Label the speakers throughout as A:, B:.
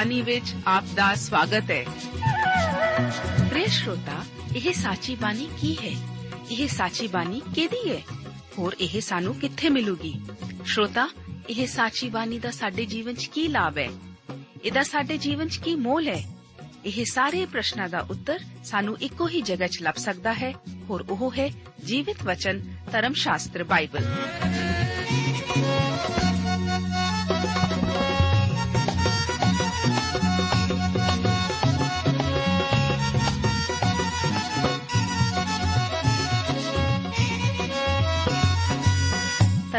A: ਬਾਣੀ ਵਿੱਚ ਆਪ ਦਾ ਸਵਾਗਤ ਹੈ ਪ੍ਰਿਯ ਸ਼ਰੋਤਾ ਇਹ ਸਾਚੀ ਬਾਣੀ ਕੀ ਹੈ ਇਹ ਸਾਚੀ ਬਾਣੀ ਕਿਹਦੀ ਹੈ ਹੋਰ ਇਹ ਸਾਨੂੰ ਕਿੱਥੇ ਮਿਲੂਗੀ ਸ਼ਰੋਤਾ ਇਹ ਸਾਚੀ ਬਾਣੀ ਦਾ ਸਾਡੇ ਜੀਵਨ 'ਚ ਕੀ ਲਾਭ ਹੈ ਇਹਦਾ ਸਾਡੇ ਜੀਵਨ 'ਚ ਕੀ ਮੋਲ ਹੈ ਇਹ ਸਾਰੇ ਪ੍ਰਸ਼ਨਾਂ ਦਾ ਉੱਤਰ ਸਾਨੂੰ ਇੱਕੋ ਹੀ ਜਗ੍ਹਾ 'ਚ ਲੱਭ ਸਕਦਾ ਹੈ ਹੋਰ ਉਹ ਹੈ ਜੀਵਿਤ ਵਚਨ ਧਰਮ ਸ਼ਾਸਤਰ ਬਾਈਬਲ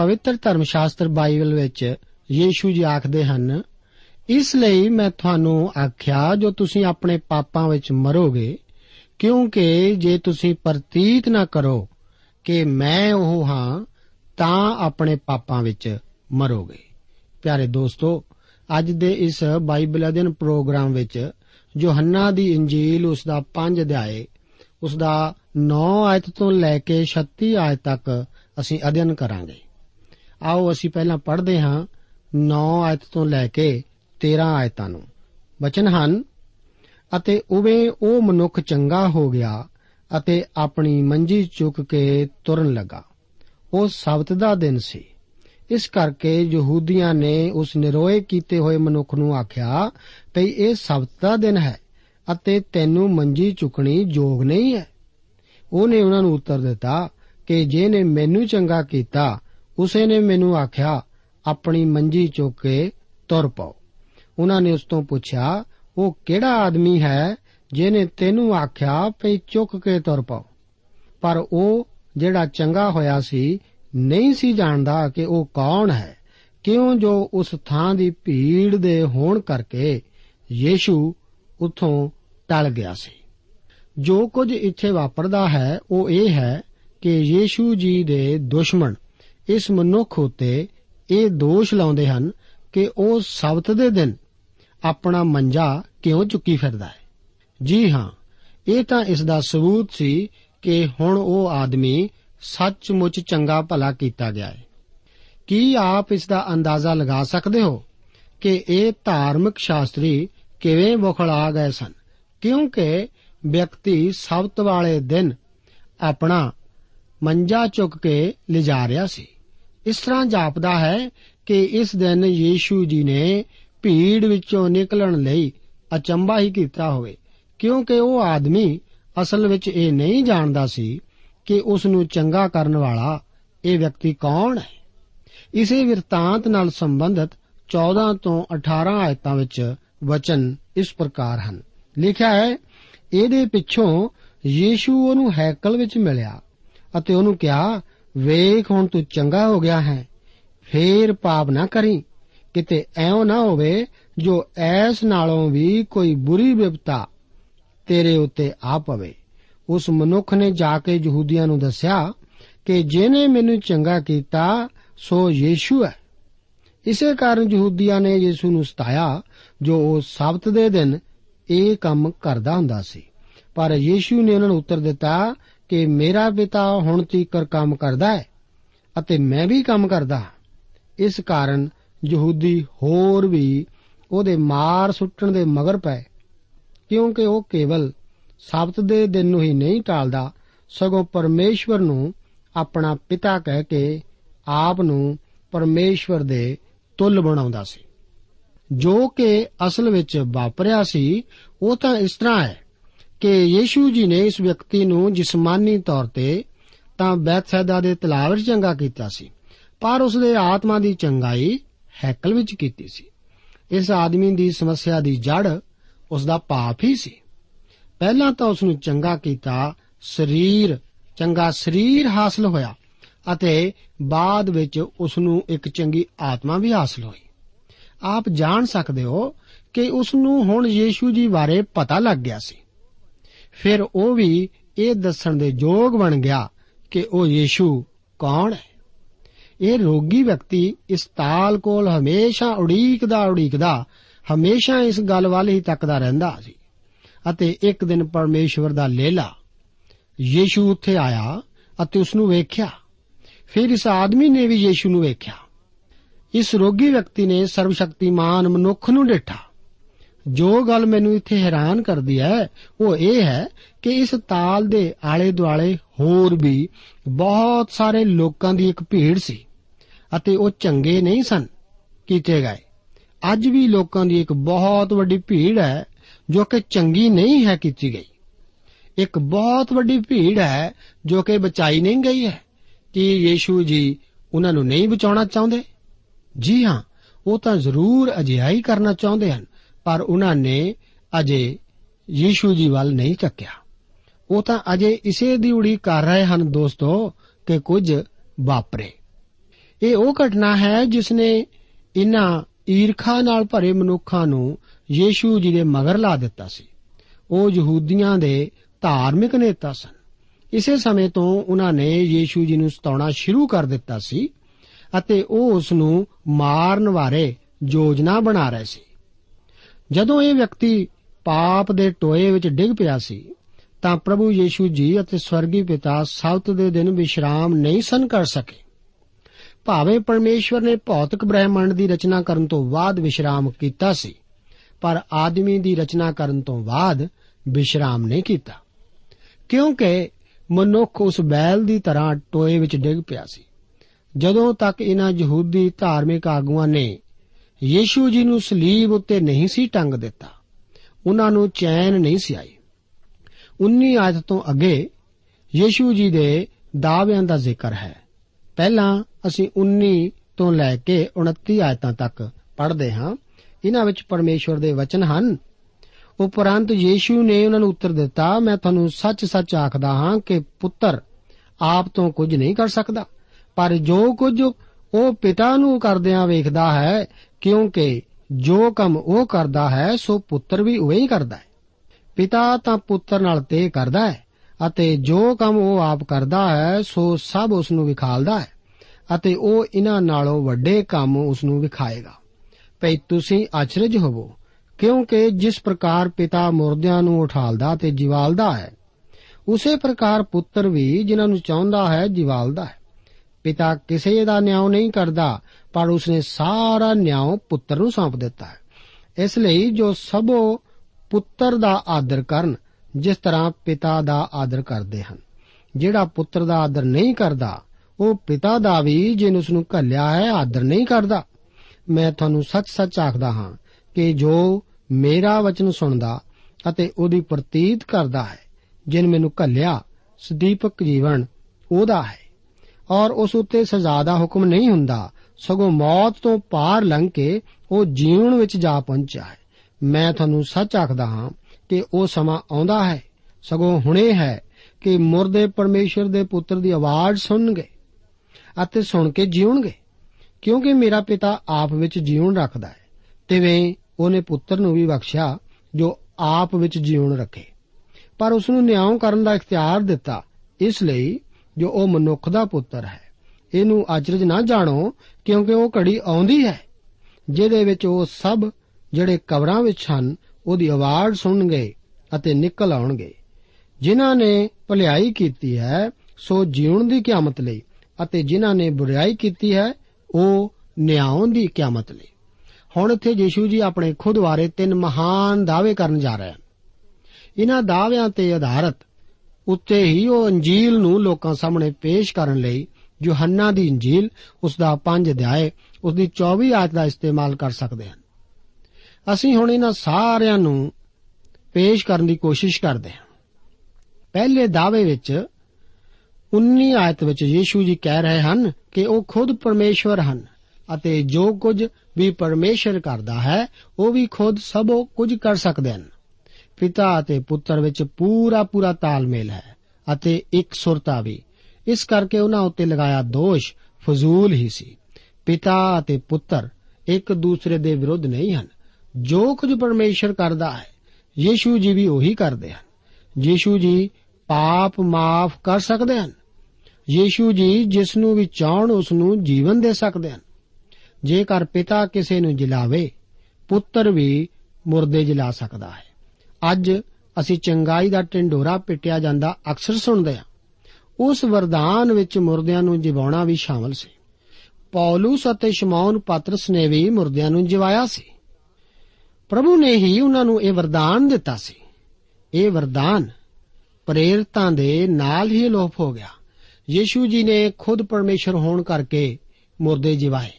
B: ਪਵਿੱਤਰ ਧਰਮ ਸ਼ਾਸਤਰ ਬਾਈਬਲ ਵਿੱਚ ਯੀਸ਼ੂ ਜੀ ਆਖਦੇ ਹਨ, ਇਸ ਲਈ ਮੈਂ ਤੁਹਾਨੂੰ ਆਖਿਆ, ਜੋ ਤੁਸੀਂ ਆਪਣੇ ਪਾਪਾਂ ਵਿੱਚ ਮਰੋਗੇ, ਕਿਉਂਕਿ ਜੇ ਤੁਸੀਂ ਪ੍ਰਤੀਤ ਨਾ ਕਰੋ ਕਿ ਮੈਂ ਉਹ ਹਾਂ, ਤਾਂ ਆਪਣੇ ਪਾਪਾਂ ਵਿੱਚ ਮਰੋਗੇ। ਪਿਆਰੇ ਦੋਸਤੋ, ਅੱਜ ਦੇ ਇਸ ਬਾਈਬਲ ਅਧਿਨ ਪ੍ਰੋਗਰਾਮ ਵਿੱਚ ਯੋਹੰਨਾ ਦੀ ਇੰਜੀਲ ਉਸ ਦਾ 5 ਅਧਿਆਏ, ਉਸ ਦਾ 9 ਆਇਤ ਤੋਂ ਲੈ ਕੇ 36 ਆਇਤ ਤੱਕ ਅਸੀਂ ਅਧਿਨ ਕਰਾਂਗੇ। ਆਓ ਅਸੀਂ ਪਹਿਲਾਂ ਪੜ੍ਹਦੇ ਹਾਂ 9 ਆਇਤ ਤੋਂ ਲੈ ਕੇ 13 ਆਇਤਾਂ ਨੂੰ। ਵਚਨ ਹਨ, ਅਤੇ ਉਵੇਂ ਉਹ ਮਨੁੱਖ ਚੰਗਾ ਹੋ ਗਿਆ ਅਤੇ ਆਪਣੀ ਮੰਜੀ ਚੁੱਕ ਕੇ ਤੁਰਨ ਲੱਗਾ। ਉਹ ਸਬਤ ਦਾ ਦਿਨ ਸੀ। ਇਸ ਕਰਕੇ ਯਹੂਦੀਆਂ ਨੇ ਉਸ ਨਿਰੋਏ ਕੀਤੇ ਹੋਏ ਮਨੁੱਖ ਨੂੰ ਆਖਿਆ, ਭਈ ਇਹ ਸਬਤ ਦਾ ਦਿਨ ਹੈ ਅਤੇ ਤੈਨੂੰ ਮੰਜੀ ਚੁੱਕਣੀ ਯੋਗ ਨਹੀਂ ਹੈ। ਉਹਨੇ ਉਹਨਾਂ ਨੂੰ ਉੱਤਰ ਦਿੱਤਾ ਕਿ ਜੇ ਨੇ ਮੈਨੂੰ ਚੰਗਾ ਕੀਤਾ ਉਸੇ ਨੇ ਮੈਨੂੰ ਆਖਿਆ, ਆਪਣੀ ਮੰਜੀ ਚੁੱਕ ਕੇ ਤੁਰ ਪਾਓ। ਉਹਨਾਂ ਨੇ ਉਸ ਤੋਂ ਪੁੱਛਿਆ, ਉਹ ਕਿਹੜਾ ਆਦਮੀ ਹੈ ਜਿਹਨੇ ਤੈਨੂੰ ਆਖਿਆ ਭਈ ਚੁੱਕ ਕੇ ਤੁਰ ਪਾਓ? ਪਰ ਉਹ ਜਿਹੜਾ ਚੰਗਾ ਹੋਇਆ ਸੀ, ਨਹੀਂ ਸੀ ਜਾਣਦਾ ਕਿ ਉਹ ਕੌਣ ਹੈ। ਕਿਉਂ ਜੋ ਉਸ ਥਾਂ ਦੀ ਭੀੜ ਦੇ ਹੋਣ ਕਰਕੇ ਯੀਸ਼ੂ ਉਥੋਂ ਟਲ ਗਿਆ ਸੀ। ਜੋ ਕੁਝ ਇੱਥੇ ਵਾਪਰਦਾ ਹੈ, ਉਹ ਇਹ ਹੈ ਕਿ ਯੀਸ਼ੂ ਜੀ ਦੇ ਦੁਸ਼ਮਣ ਇਸ ਮਨੁੱਖ ਉਤੇ ਇਹ ਦੋਸ਼ ਲਾਉਂਦੇ ਹਨ ਕਿ ਉਹ ਸਬਤ ਦੇ ਦਿਨ ਆਪਣਾ ਮੰਜਾ ਕਿਉਂ ਚੁੱਕੀ ਫਿਰਦਾ ਹੈ। ਜੀ ਹਾਂ, ਇਹ ਤਾਂ ਇਸ ਦਾ ਸਬੂਤ ਸੀ ਕਿ ਹੁਣ ਉਹ ਆਦਮੀ ਸੱਚਮੁੱਚ ਚੰਗਾ ਭਲਾ ਕੀਤਾ ਗਿਆ ਹੈ। ਕੀ ਆਪ ਇਸ ਦਾ ਅੰਦਾਜ਼ਾ ਲਗਾ ਸਕਦੇ ਹੋ ਕਿ ਇਹ ਧਾਰਮਿਕ ਸ਼ਾਸਤਰੀ ਕਿਵੇਂ ਬੁਖਲਾ ਗਏ ਸਨ? ਕਿਉਂਕਿ ਵਿਅਕਤੀ ਸਬਤ ਵਾਲੇ ਦਿਨ ਆਪਣਾ ਮੰਜਾ ਚੁੱਕ ਕੇ ਲਿਜਾ ਰਿਹਾ ਸੀ। ਇਸ ਤਰ੍ਹਾਂ ਜਾਪਦਾ ਹੈ ਕਿ ਇਸ ਦਿਨ ਯੀਸ਼ੂ ਜੀ ਨੇ ਭੀੜ ਵਿੱਚੋਂ ਨਿਕਲਣ ਲਈ ਅਚੰਭਾ ਹੀ ਕੀਤਾ ਹੋਵੇ, ਕਿਉਂਕਿ ਉਹ ਆਦਮੀ ਅਸਲ ਵਿੱਚ ਇਹ ਨਹੀਂ ਜਾਣਦਾ ਸੀ ਕਿ ਉਸ ਨੂੰ ਚੰਗਾ ਕਰਨ ਵਾਲਾ ਇਹ ਵਿਅਕਤੀ ਕੌਣ ਹੈ। ਇਸੇ ਵਿਰਤਾਂਤ ਨਾਲ ਸੰਬੰਧਿਤ 14 ਤੋਂ 18 ਆਇਤਾਂ ਵਿੱਚ ਵਚਨ ਇਸ ਪ੍ਰਕਾਰ ਹਨ। ਲਿਖਿਆ ਹੈ, ਇਹਦੇ ਪਿੱਛੋਂ ਯੀਸ਼ੂ ਉਹਨੂੰ ਹੈਕਲ ਵਿੱਚ ਮਿਲਿਆ ਅਤੇ ਉਹਨੂੰ ਕਿਹਾ ਵੇਖ ਹੁਣ ਤੂੰ ਚੰਗਾ ਹੋ ਗਿਆ ਹੈ। ਫੇਰ ਪਾਪ ਨਾ ਕਰੀ। ਕਿਤੇ ਐਉਂ ਨਾ ਹੋਵੇ ਜੋ ਐਸ ਨਾਲੋਂ ਵੀ ਕੋਈ ਬੁਰੀ ਵਿਪਤਾ ਤੇਰੇ ਉੱਤੇ ਆ ਪਵੇ। ਉਸ ਮਨੁੱਖ ਨੇ ਜਾ ਕੇ ਯਹੂਦੀਆਂ ਨੂੰ ਦੱਸਿਆ ਕਿ ਜਿਹਨੇ ਮੈਨੂੰ ਚੰਗਾ ਕੀਤਾ, ਸੋ ਯੀਸ਼ੂ ਹੈ। ਇਸੇ ਕਾਰਨ ਯਹੂਦੀਆਂ ਨੇ ਯੀਸ਼ੂ ਨੂੰ ਸਤਾਇਆ, ਜੋ ਉਹ ਸਬਤ ਦੇ ਦਿਨ ਇਹ ਕੰਮ ਕਰਦਾ ਹੁੰਦਾ ਸੀ। ਪਰ ਯੀਸ਼ੂ ਨੇ ਉਹਨਾਂ ਨੂੰ ਉੱਤਰ ਦਿੱਤਾ ਕਿ ਮੇਰਾ ਪਿਤਾ ਹੁਣ ਤੀਕਰ ਕੰਮ ਕਰਦਾ ਹੈ ਅਤੇ ਮੈਂ ਵੀ ਕੰਮ ਕਰਦਾ ਇਸ ਕਾਰਨ ਯਹੂਦੀ ਹੋਰ ਵੀ ਉਹਦੇ ਮਾਰ ਸੁੱਟਣ ਦੇ ਮਗਰ ਪਏ, ਕਿਉਂਕਿ ਉਹ ਕੇਵਲ ਸਬਤ ਦੇ ਦਿਨ ਨੂੰ ਹੀ ਨਹੀਂ ਟਾਲਦਾ, ਸਗੋਂ ਪਰਮੇਸ਼ਵਰ ਨੂੰ ਆਪਣਾ ਪਿਤਾ ਕਹਿ ਕੇ ਆਪ ਨੂੰ ਪਰਮੇਸ਼ਵਰ ਦੇ ਤੁੱਲ ਬਣਾਉਂਦਾ ਸੀ। ਜੋ ਕਿ ਅਸਲ ਵਿੱਚ ਵਾਪਰਿਆ ਸੀ, ਉਹ ਤਾਂ ਇਸ ਤਰ੍ਹਾਂ ਹੈ। ਕਿ ਯੀਸ਼ੂ ਜੀ ਨੇ ਇਸ ਵਿਅਕਤੀ ਨੂੰ ਜਿਸਮਾਨੀ ਤੌਰ ਤੇ ਤਾਂ ਬੈਤਸੈਦਾ ਦੇ ਤਲਾਬ ਵਿੱਚ ਚੰਗਾ ਕੀਤਾ ਸੀ, ਪਰ ਉਸ ਦੇ ਆਤਮਾ ਦੀ ਚੰਗਾਈ ਹੈਕਲ ਵਿੱਚ ਕੀਤੀ ਸੀ। ਇਸ ਆਦਮੀ ਦੀ ਸਮੱਸਿਆ ਦੀ ਜੜ ਉਸ ਦਾ ਪਾਪ ਹੀ ਸੀ। ਪਹਿਲਾਂ ਤਾਂ ਉਸ ਨੂੰ ਚੰਗਾ ਕੀਤਾ ਸਰੀਰ, ਚੰਗਾ ਸਰੀਰ ਹਾਸਲ ਹੋਇਆ ਅਤੇ ਬਾਅਦ ਵਿੱਚ ਉਸ ਨੂੰ ਇੱਕ ਚੰਗੀ ਆਤਮਾ ਵੀ ਹਾਸਲ ਹੋਈ। ਆਪ ਜਾਣ ਸਕਦੇ ਹੋ ਕਿ ਉਸ ਨੂੰ ਹੁਣ ਯੀਸ਼ੂ ਜੀ ਬਾਰੇ ਪਤਾ ਲੱਗ ਗਿਆ ਸੀ। ਫਿਰ ਉਹ ਵੀ ਇਹ ਦੱਸਣ ਦੇ ਯੋਗ ਬਣ ਗਿਆ ਕਿ ਉਹ ਯੀਸ਼ੂ ਕੌਣ ਹੈ। ਇਹ ਰੋਗੀ ਵਿਅਕਤੀ ਇਸ ਤਾਲ ਕੋਲ ਹਮੇਸ਼ਾ ਉਡੀਕਦਾ ਉਡੀਕਦਾ ਹਮੇਸ਼ਾ ਇਸ ਗੱਲ ਵੱਲ ਹੀ ਤੱਕਦਾ ਰਹਿੰਦਾ ਸੀ ਅਤੇ ਇੱਕ ਦਿਨ ਪਰਮੇਸ਼ਵਰ ਦਾ ਲੇਲਾ ਯੀਸ਼ੂ ਉੱਥੇ ਆਇਆ ਅਤੇ ਉਸ ਨੂੰ ਵੇਖਿਆ। ਫਿਰ ਇਸ ਆਦਮੀ ਨੇ ਵੀ ਯੀਸ਼ੂ ਨੂੰ ਵੇਖਿਆ। ਇਸ ਰੋਗੀ ਵਿਅਕਤੀ ਨੇ ਸਰਵਸ਼ਕਤੀਮਾਨ ਮਨੁੱਖ ਨੂੰ ਡਿਠਾ। ਜੋ ਗੱਲ ਮੈਨੂੰ ਇੱਥੇ ਹੈਰਾਨ ਕਰਦੀ ਹੈ, ਉਹ ਇਹ ਹੈ ਕਿ ਇਸ ਤਾਲ ਦੇ ਆਲੇ ਦੁਆਲੇ ਹੋਰ ਵੀ ਬਹੁਤ ਸਾਰੇ ਲੋਕਾਂ ਦੀ ਇੱਕ ਭੀੜ ਸੀ ਅਤੇ ਉਹ ਚੰਗੇ ਨਹੀਂ ਸਨ ਕੀਤੇ ਗਏ। ਅੱਜ ਵੀ ਲੋਕਾਂ ਦੀ ਇੱਕ ਬਹੁਤ ਵੱਡੀ ਭੀੜ ਹੈ, ਜੋ ਕਿ ਚੰਗੀ ਨਹੀਂ ਹੈ ਕੀਤੀ ਗਈ। ਇੱਕ ਬਹੁਤ ਵੱਡੀ ਭੀੜ ਹੈ, ਜੋ ਕਿ ਬਚਾਈ ਨਹੀਂ ਗਈ ਹੈ। ਕਿ ਯੀਸ਼ੂ ਜੀ ਉਹਨਾਂ ਨੂੰ ਨਹੀਂ ਬਚਾਉਣਾ ਚਾਹੁੰਦੇ? ਜੀ ਹਾਂ, ਉਹ ਤਾਂ ਜ਼ਰੂਰ ਅਜਿਹਾ ਕਰਨਾ ਚਾਹੁੰਦੇ ਹਨ। ਪਰ ਉਹਨਾਂ ਨੇ ਅਜੇ ਯੀਸ਼ੂ ਜੀ ਵੱਲ ਨਹੀਂ ਚੱਕਿਆ। ਉਹ ਤਾਂ ਅਜੇ ਇਸੇ ਦੀ ਉਡੀਕ ਕਰ ਰਹੇ ਹਨ ਦੋਸਤੋ ਕਿ ਕੁਝ ਵਾਪਰੇ। ਇਹ ਉਹ ਘਟਨਾ ਹੈ ਜਿਸ ਨੇ ਇਨ੍ਹਾਂ ਈਰਖਾ ਨਾਲ ਭਰੇ ਮਨੁੱਖਾਂ ਨੂੰ ਯੀਸ਼ੂ ਜੀ ਦੇ ਮਗਰ ਲਾ ਦਿੱਤਾ ਸੀ। ਉਹ ਯਹੂਦੀਆਂ ਦੇ ਧਾਰਮਿਕ ਨੇਤਾ ਸਨ। ਇਸੇ ਸਮੇਂ ਤੋਂ ਉਹਨਾਂ ਨੇ ਯੀਸ਼ੂ ਜੀ ਨੂੰ ਸਤਾਉਣਾ ਸ਼ੁਰੂ ਕਰ ਦਿੱਤਾ ਸੀ ਅਤੇ ਉਹ ਉਸ ਨੂੰ ਮਾਰਨ ਬਾਰੇ ਯੋਜਨਾ ਬਣਾ ਰਹੇ ਸੀ। ਜਦੋਂ ਇਹ ਵਿਅਕਤੀ ਪਾਪ ਦੇ ਟੋਏ ਵਿੱਚ ਡਿੱਗ ਪਿਆ ਸੀ, ਤਾਂ ਪ੍ਰਭੂ ਯੀਸ਼ੂ ਜੀ ਅਤੇ ਸਵਰਗੀ ਪਿਤਾ ਸਬਤ ਦੇ ਦਿਨ ਵਿਸ਼ਰਾਮ ਨਹੀਂ ਸਨ ਕਰ ਸਕੇ। ਭਾਵੇਂ ਪਰਮੇਸ਼ਵਰ ਨੇ ਭੌਤਿਕ ਬ੍ਰਹਿਮੰਡ ਦੀ ਰਚਨਾ ਕਰਨ ਤੋਂ ਬਾਅਦ ਵਿਸ਼ਰਾਮ ਕੀਤਾ ਸੀ, ਪਰ ਆਦਮੀ ਦੀ ਰਚਨਾ ਕਰਨ ਤੋਂ ਬਾਅਦ ਵਿਸ਼ਰਾਮ ਨਹੀਂ ਕੀਤਾ, ਕਿਉਂਕਿ ਮਨੁੱਖ ਉਸ ਬੈਲ ਦੀ ਤਰ੍ਹਾਂ ਟੋਏ ਵਿੱਚ ਡਿੱਗ ਪਿਆ ਸੀ। ਜਦੋਂ ਤੱਕ ਇਹਨਾਂ ਯਹੂਦੀ ਧਾਰਮਿਕ ਆਗੂਆਂ ਨੇ ਯੀਸ਼ੂ ਜੀ ਨੂੰ ਸਲੀਬ ਉੱਤੇ ਨਹੀਂ ਸੀ ਟੰਗ ਦਿੱਤਾ। ਉਹਨਾਂ ਨੂੰ ਚੈਨ ਨਹੀਂ ਸੀ ਆਈ। 19 ਆਇਤ ਤੋਂ ਅੱਗੇ ਯੀਸ਼ੂ ਜੀ ਦੇ ਦਾਅਵਿਆਂ ਦਾ ਜ਼ਿਕਰ ਹੈ। ਪਹਿਲਾਂ ਅਸੀਂ 19 ਤੋਂ ਲੈ ਕੇ 29 ਆਇਤਾਂ ਤੱਕ ਪੜ੍ਹਦੇ ਹਾਂ। ਇਹਨਾਂ ਵਿੱਚ ਪਰਮੇਸ਼ਵਰ ਦੇ ਵਚਨ ਹਨ। ਉਪਰੰਤ ਯੀਸ਼ੂ ਨੇ ਉਹਨਾਂ ਨੂੰ ਉੱਤਰ ਦਿੱਤਾ, ਮੈਂ ਤੁਹਾਨੂੰ ਸੱਚ-ਸੱਚ ਆਖਦਾ ਹਾਂ ਕਿ ਪੁੱਤਰ ਆਪ ਤੋਂ ਕੁਝ ਨਹੀਂ ਕਰ ਸਕਦਾ, ਪਰ ਜੋ ਕੁਝ ਉਹ ਪਿਤਾ ਨੂੰ ਕਰਦਿਆਂ ਵੇਖਦਾ ਹੈ ਕਿਉਂਕਿ ਜੋ ਕੰਮ ਉਹ ਕਰਦਾ ਹੈ, ਸੋ ਪੁੱਤਰ ਵੀ ਉਹ ਹੀ ਕਰਦਾ ਹੈ। ਪਿਤਾ ਤਾਂ ਪੁੱਤਰ ਨਾਲ ਤੇ ਕਰਦਾ ਹੈ, ਅਤੇ ਜੋ ਕੰਮ ਉਹ ਆਪ ਕਰਦਾ ਹੈ, ਸੋ ਸਭ ਉਸ ਨੂੰ ਵਿਖਾਲਦਾ ਹੈ, ਅਤੇ ਉਹ ਇਹਨਾਂ ਨਾਲੋਂ ਵੱਡੇ ਕੰਮ ਉਸ ਨੂੰ ਵਿਖਾਏਗਾ। ਭਈ ਤੁਸੀਂ ਅਚਰਜ ਹੋਵੋ, ਕਿਉਂਕਿ ਜਿਸ ਪ੍ਰਕਾਰ ਪਿਤਾ ਮੁਰਦਿਆਂ ਨੂੰ ਉਠਾਲਦਾ ਤੇ ਜਿਵਾਲਦਾ ਹੈ, ਉਸੇ ਪ੍ਰਕਾਰ ਪੁੱਤਰ ਵੀ ਜਿਨ੍ਹਾਂ ਨੂੰ ਚਾਹੁੰਦਾ ਹੈ, ਜਿਵਾਲਦਾ ਹੈ। ਪਿਤਾ ਕਿਸੇ ਦਾ ਨਿਆਂ ਨਹੀਂ ਕਰਦਾ ਪਰ ਉਸਨੇ ਸਾਰਾ ਨਿਆਂ ਪੁੱਤਰ ਨੂੰ ਸੌਂਪ ਦਿੱਤਾ ਹੈ। ਇਸ ਲਈ ਜੋ ਸਭੋ ਪੁੱਤਰ ਦਾ ਆਦਰ ਕਰਨ, ਜਿਸ ਤਰ੍ਹਾਂ ਪਿਤਾ ਦਾ ਆਦਰ ਕਰਦੇ ਹਨ, ਜਿਹੜਾ ਪੁੱਤਰ ਦਾ ਆਦਰ ਨਹੀਂ ਕਰਦਾ, ਉਹ ਪਿਤਾ ਦਾ ਵੀ ਜਿਨ ਉਸ ਨੂੰ ਘੱਲਿਆ ਹੈ, ਆਦਰ ਨਹੀਂ ਕਰਦਾ। ਮੈਂ ਤੁਹਾਨੂੰ ਸੱਚ-ਸੱਚ ਆਖਦਾ ਹਾਂ ਕਿ ਜੋ ਮੇਰਾ ਵਚਨ ਸੁਣਦਾ ਅਤੇ ਉਹਦੀ ਪ੍ਰਤੀਤ ਕਰਦਾ ਹੈ, ਜਿਨ ਮੈਨੂੰ ਘੱਲਿਆ, ਸਦੀਪਕ ਜੀਵਨ ਉਹਦਾ ਹੈ। ਔਰ ਉਸ ਉੱਤੇ ਸਜ਼ਾ ਦਾ ਹੁਕਮ ਨਹੀਂ ਹੁੰਦਾ ਸਗੋਂ ਮੌਤ ਤੋਂ ਪਾਰ ਲੰਘ ਕੇ ਉਹ ਜੀਵਨ ਵਿੱਚ ਜਾ ਪਹੁੰਚਿਆ ਹੈ। ਮੈਂ ਤੁਹਾਨੂੰ ਸੱਚ ਆਖਦਾ ਹਾਂ ਕਿ ਉਹ ਸਮਾਂ ਆਉਂਦਾ ਹੈ। ਸਗੋਂ ਹੁਣੇ ਹੈ ਕਿ ਮੁਰਦੇ ਪਰਮੇਸ਼ਰ ਦੇ ਪੁੱਤਰ ਦੀ ਆਵਾਜ਼ ਸੁਣਨਗੇ ਅਤੇ ਸੁਣ ਕੇ ਜੀਉਣਗੇ, ਕਿਉਂਕਿ ਮੇਰਾ ਪਿਤਾ ਆਪ ਵਿੱਚ ਜੀਵਨ ਰੱਖਦਾ ਹੈ। ਤਿਵੇਂ ਉਹਨੇ ਪੁੱਤਰ ਨੂੰ ਵੀ ਬਖਸ਼ਿਆ ਜੋ ਆਪ ਵਿੱਚ ਜੀਵਨ ਰੱਖੇ। ਪਰ ਉਸ ਨੂੰ ਨਿਆਂ ਕਰਨ ਦਾ ਇਖਤਿਆਰ ਦਿੱਤਾ, ਇਸ ਲਈ ਜੋ ਉਹ ਮਨੁੱਖ ਦਾ ਪੁੱਤਰ ਹੈ। ਇਹਨੂੰ ਅਚਰਜ ਨਾ ਜਾਣੋ, ਕਿਉਂਕਿ ਉਹ ਘੜੀ ਆਉਂਦੀ ਹੈ, ਜਿਹਦੇ ਵਿੱਚ ਉਹ ਸਭ ਜਿਹੜੇ ਕਬਰਾਂ ਵਿੱਚ ਹਨ, ਉਹਦੀ ਆਵਾਜ਼ ਸੁਣਨਗੇ ਅਤੇ ਨਿਕਲ ਆਉਣਗੇ। ਜਿਨ੍ਹਾਂ ਨੇ ਭਲਾਈ ਕੀਤੀ ਹੈ, ਸੋ ਜੀਵਨ ਦੀ ਕਿਆਮਤ ਲਈ, ਅਤੇ ਜਿਨ੍ਹਾਂ ਨੇ ਬੁਰਾਈ ਕੀਤੀ ਹੈ, ਉਹ ਨਿਆਂ ਦੀ ਕਿਆਮਤ ਲਈ। ਹੁਣ ਇੱਥੇ ਯੀਸ਼ੂ ਜੀ ਆਪਣੇ ਖੁਦ ਬਾਰੇ ਤਿੰਨ ਮਹਾਨ ਦਾਅਵੇ ਕਰਨ ਜਾ ਰਹੇ ਹਨ। ਇਹਨਾਂ ਦਾਅਵਿਆਂ ਤੇ ਆਧਾਰਿਤ ਉੱਤੇ ਹੀ ਉਹ ਅੰਜੀਲ ਨੂੰ ਲੋਕਾਂ ਸਾਹਮਣੇ ਪੇਸ਼ ਕਰਨ ਲਈ ਯੋਹੰਨਾ ਦੀ ਇੰਜੀਲ ਉਸ ਦਾ 5 ਅਧਿਆਏ ਉਸ ਦੀ 24 ਆਇਤ ਦਾ ਇਸਤੇਮਾਲ ਕਰ ਸਕਦੇ ਹਨ। ਅਸੀਂ ਹੁਣ ਇਹਨਾਂ ਸਾਰਿਆਂ ਨੂੰ ਪੇਸ਼ ਕਰਨ ਦੀ ਕੋਸ਼ਿਸ਼ ਕਰਦੇ ਹਾਂ। ਪਹਿਲੇ ਦਾਅਵੇ ਵਿੱਚ 19 ਆਇਤ ਵਿੱਚ ਯੀਸ਼ੂ ਜੀ ਕਹਿ ਰਹੇ ਹਨ ਕਿ ਉਹ ਖੁਦ ਪਰਮੇਸ਼ਵਰ ਹਨ ਅਤੇ ਜੋ ਕੁਝ ਵੀ ਪਰਮੇਸ਼ਰ ਕਰਦਾ ਹੈ, ਉਹ ਵੀ ਖੁਦ ਸਭੋ ਕੁਝ ਕਰ ਸਕਦੇ ਹਨ। ਪਿਤਾ ਅਤੇ ਪੁੱਤਰ ਵਿੱਚ ਪੂਰਾ ਪੂਰਾ ਤਾਲਮੇਲ ਹੈ ਅਤੇ ਇੱਕ ਸੁਰਤਾ ਵੀ। ਇਸ ਕਰਕੇ ਉਹਨਾਂ ਉੱਤੇ ਲਗਾਇਆ ਦੋਸ਼, ਫਜ਼ੂਲ ਹੀ ਸੀ। ਪਿਤਾ ਅਤੇ ਪੁੱਤਰ ਇੱਕ ਦੂਸਰੇ ਦੇ ਵਿਰੁੱਧ ਨਹੀਂ ਹਨ। ਜੋ ਕੁਝ ਪਰਮੇਸ਼ਰ ਕਰਦਾ ਹੈ, ਯੀਸ਼ੂ ਜੀ ਵੀ ਉਹੀ ਕਰਦੇ ਹਨ। ਯੀਸ਼ੂ ਜੀ ਪਾਪ ਮਾਫ ਕਰ ਸਕਦੇ ਹਨ। ਯੀਸ਼ੂ ਜੀ ਜਿਸ ਨੂੰ ਵੀ ਚਾਹਣ, ਉਸ ਨੂੰ ਜੀਵਨ ਦੇ ਸਕਦੇ ਹਨ। ਜੇਕਰ ਪਿਤਾ ਕਿਸੇ ਨੂੰ ਜਿਲਾਵੇ, ਪੁੱਤਰ ਵੀ ਮੁਰਦੇ ਜਿਲਾ ਸਕਦਾ ਹੈ। ਅੱਜ ਅਸੀਂ ਚੰਗਾਈ ਦਾ ਢਿੰਡੋਰਾ ਪਿੱਟਿਆ ਜਾਂਦਾ ਅਕਸਰ ਸੁਣਦੇ ਹਾਂ। ਉਸ ਵਰਦਾਨ ਵਿੱਚ ਮੁਰਦਿਆਂ ਨੂੰ ਜਿਵਾਉਣਾ ਵੀ ਸ਼ਾਮਲ ਸੀ। ਪੌਲਸ ਅਤੇ ਸ਼ਮੌਨ ਪਤਰਸ ਨੇ ਵੀ ਮੁਰਦਿਆਂ ਨੂੰ ਜਿਵਾਇਆ ਸੀ। ਪ੍ਰਭੂ ਨੇ ਹੀ ਉਹਨਾਂ ਨੂੰ ਇਹ ਵਰਦਾਨ ਦਿੱਤਾ ਸੀ। ਇਹ ਵਰਦਾਨ ਪ੍ਰੇਰਿਤਾਂ ਦੇ ਨਾਲ ਹੀ ਲੋਪ ਹੋ ਗਿਆ। ਯੀਸ਼ੂ ਜੀ ਨੇ ਖੁਦ ਪਰਮੇਸ਼ਰ ਹੋਣ ਕਰਕੇ ਮੁਰਦੇ ਜਿਵਾਏ।